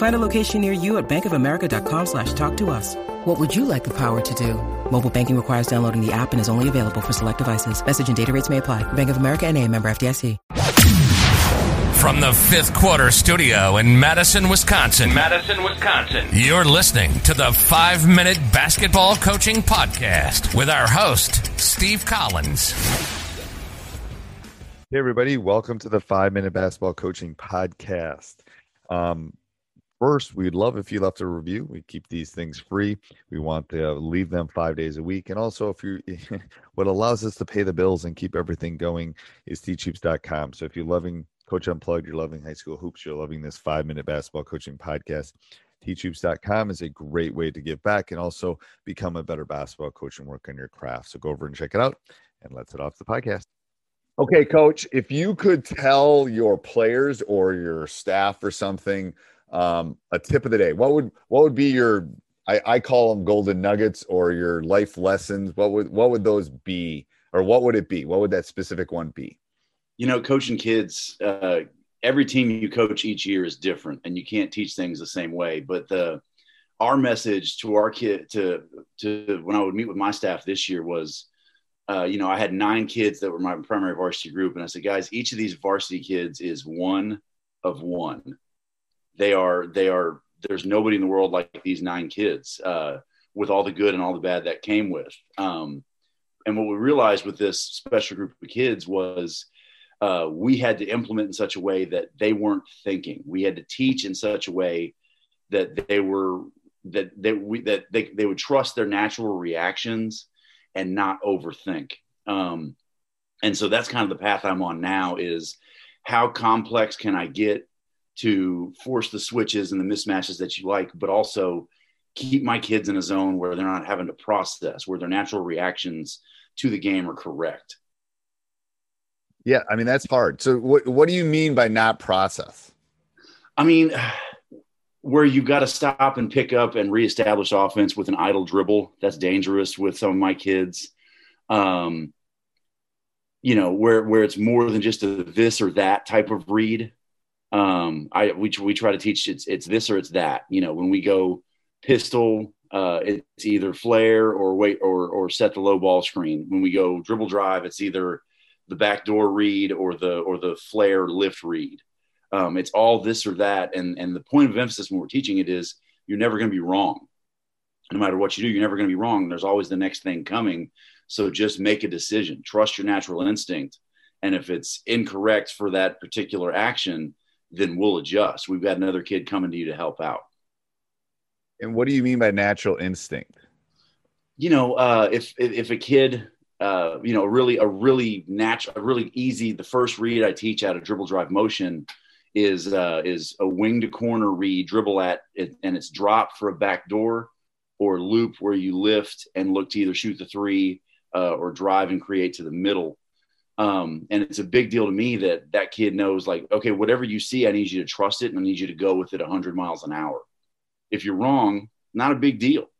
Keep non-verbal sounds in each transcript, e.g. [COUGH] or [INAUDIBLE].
Find a location near you at bankofamerica.com slash talk to us. What would you like the power to do? Mobile banking requires downloading the app and is only available for select devices. Message and data rates may apply. Bank of America and a member FDIC. From the fifth quarter studio in Madison, Wisconsin. Madison, Wisconsin. You're listening to the five minute basketball coaching podcast with our host, Steve Collins. Hey, everybody. Welcome to the five minute basketball coaching podcast. Um, First, we'd love if you left a review. We keep these things free. We want to leave them five days a week. And also, if you, [LAUGHS] what allows us to pay the bills and keep everything going is teachhoops.com. So if you're loving Coach Unplugged, you're loving high school hoops, you're loving this five minute basketball coaching podcast, teachhoops.com is a great way to give back and also become a better basketball coach and work on your craft. So go over and check it out and let's head off the podcast. Okay, coach, if you could tell your players or your staff or something, um, a tip of the day. What would what would be your I, I call them golden nuggets or your life lessons? What would what would those be, or what would it be? What would that specific one be? You know, coaching kids. Uh, every team you coach each year is different, and you can't teach things the same way. But the our message to our kid to to when I would meet with my staff this year was. Uh, you know, I had nine kids that were my primary varsity group, and I said, guys, each of these varsity kids is one of one they are they are there's nobody in the world like these nine kids uh, with all the good and all the bad that came with. Um, and what we realized with this special group of kids was uh, we had to implement in such a way that they weren't thinking. We had to teach in such a way that they were that they we that they, they would trust their natural reactions and not overthink. Um, and so that's kind of the path I'm on now is how complex can I get to force the switches and the mismatches that you like, but also keep my kids in a zone where they're not having to process, where their natural reactions to the game are correct. Yeah, I mean that's hard. So what what do you mean by not process? I mean where you've got to stop and pick up and reestablish offense with an idle dribble. That's dangerous with some of my kids. Um, you know, where where it's more than just a this or that type of read um, I we we try to teach it's it's this or it's that. You know, when we go pistol, uh, it's either flare or wait or or set the low ball screen. When we go dribble drive, it's either the backdoor read or the or the flare lift read. Um, it's all this or that, and and the point of emphasis when we're teaching it is you're never going to be wrong. No matter what you do, you're never going to be wrong. There's always the next thing coming. So just make a decision. Trust your natural instinct, and if it's incorrect for that particular action, then we'll adjust. We've got another kid coming to you to help out. And what do you mean by natural instinct? You know, uh, if, if, if a kid, uh, you know, really a really natural, a really easy. The first read I teach out of dribble drive motion is uh, is a wing to corner read, dribble at it, and it's drop for a back door or loop where you lift and look to either shoot the three uh, or drive and create to the middle. Um, and it's a big deal to me that that kid knows, like, okay, whatever you see, I need you to trust it and I need you to go with it 100 miles an hour. If you're wrong, not a big deal.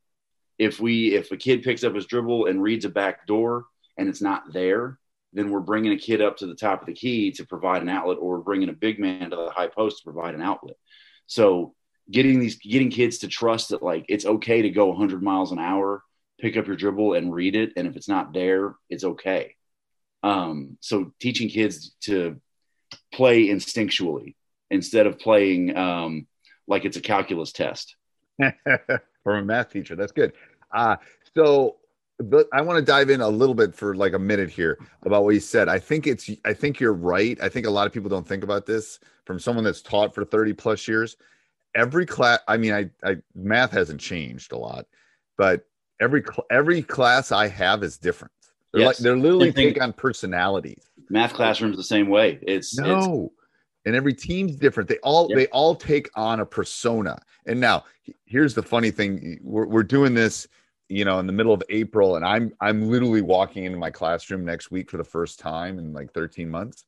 If we, if a kid picks up his dribble and reads a back door and it's not there, then we're bringing a kid up to the top of the key to provide an outlet, or bringing a big man to the high post to provide an outlet. So getting these getting kids to trust that like it's okay to go 100 miles an hour, pick up your dribble and read it, and if it's not there, it's okay. Um, so teaching kids to play instinctually instead of playing um, like it's a calculus test. [LAUGHS] From a math teacher, that's good. Uh, so but I want to dive in a little bit for like a minute here about what you said. I think it's I think you're right. I think a lot of people don't think about this from someone that's taught for 30 plus years. Every class I mean I I math hasn't changed a lot, but every every class I have is different. They're yes. like they're literally take on personalities. Math classrooms the same way. It's no. It's, and every team's different. They all they all take on a persona. And now here's the funny thing: we're, we're doing this you know in the middle of april and i'm i'm literally walking into my classroom next week for the first time in like 13 months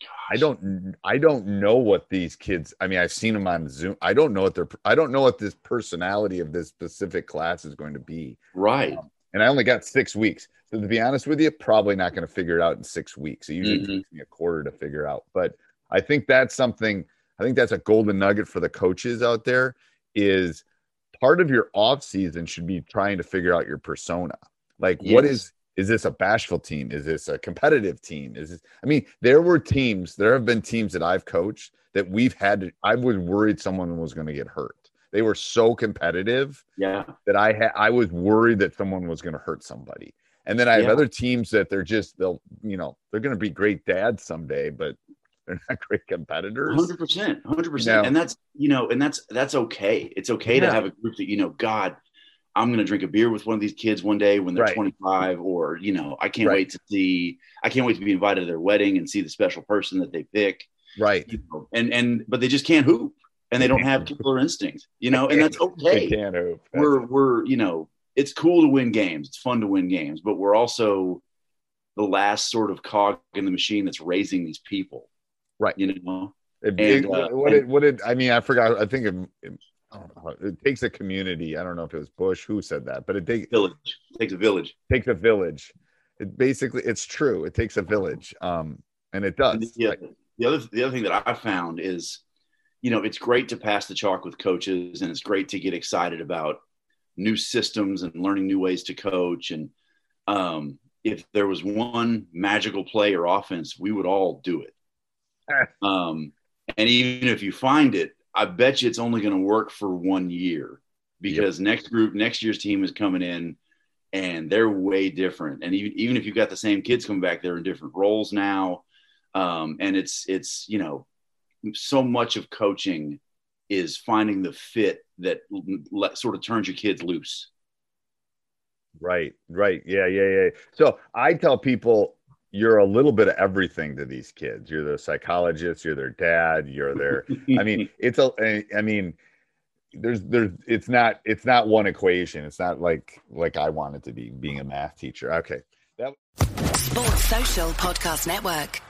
Gosh. i don't i don't know what these kids i mean i've seen them on zoom i don't know what their i don't know what this personality of this specific class is going to be right um, and i only got six weeks so to be honest with you probably not going to figure it out in six weeks it usually mm-hmm. takes me a quarter to figure out but i think that's something i think that's a golden nugget for the coaches out there is part of your off season should be trying to figure out your persona. Like, yes. what is is this a bashful team? Is this a competitive team? Is this? I mean, there were teams. There have been teams that I've coached that we've had. To, I was worried someone was going to get hurt. They were so competitive. Yeah. That I had. I was worried that someone was going to hurt somebody. And then I have yeah. other teams that they're just they'll you know they're going to be great dads someday, but [LAUGHS] they're not great competitors. Hundred percent, hundred percent, and that's you know, and that's that's okay. It's okay yeah. to have a group that you know. God, I'm going to drink a beer with one of these kids one day when they're right. 25, or you know, I can't right. wait to see. I can't wait to be invited to their wedding and see the special person that they pick. Right. You know, and and but they just can't hoop, and they don't have killer instincts. You know, and that's [LAUGHS] okay. they can't. That's we're we're you know, it's cool to win games. It's fun to win games, but we're also the last sort of cog in the machine that's raising these people Right. You know, it, and, uh, what it, what it, I mean, I forgot. I think it, it, it, takes a community. I don't know if it was Bush who said that, but it takes village. It takes a village. Takes a village. It basically, it's true. It takes a village. Um, and it does. Yeah. The other, the other thing that I found is, you know, it's great to pass the chalk with coaches, and it's great to get excited about new systems and learning new ways to coach. And um, if there was one magical play or offense, we would all do it [LAUGHS] um, and even if you find it, I bet you it's only going to work for one year because yep. next group, next year's team is coming in and they're way different. And even, even if you've got the same kids coming back, they're in different roles now. Um, and it's, it's, you know, so much of coaching is finding the fit that let, sort of turns your kids loose. Right, right. Yeah, yeah, yeah. So I tell people you're a little bit of everything to these kids. You're the psychologist, you're their dad, you're their I mean, [LAUGHS] it's a I mean, there's there's it's not it's not one equation. It's not like like I wanted to be being a math teacher. Okay. That Sports Social Podcast Network.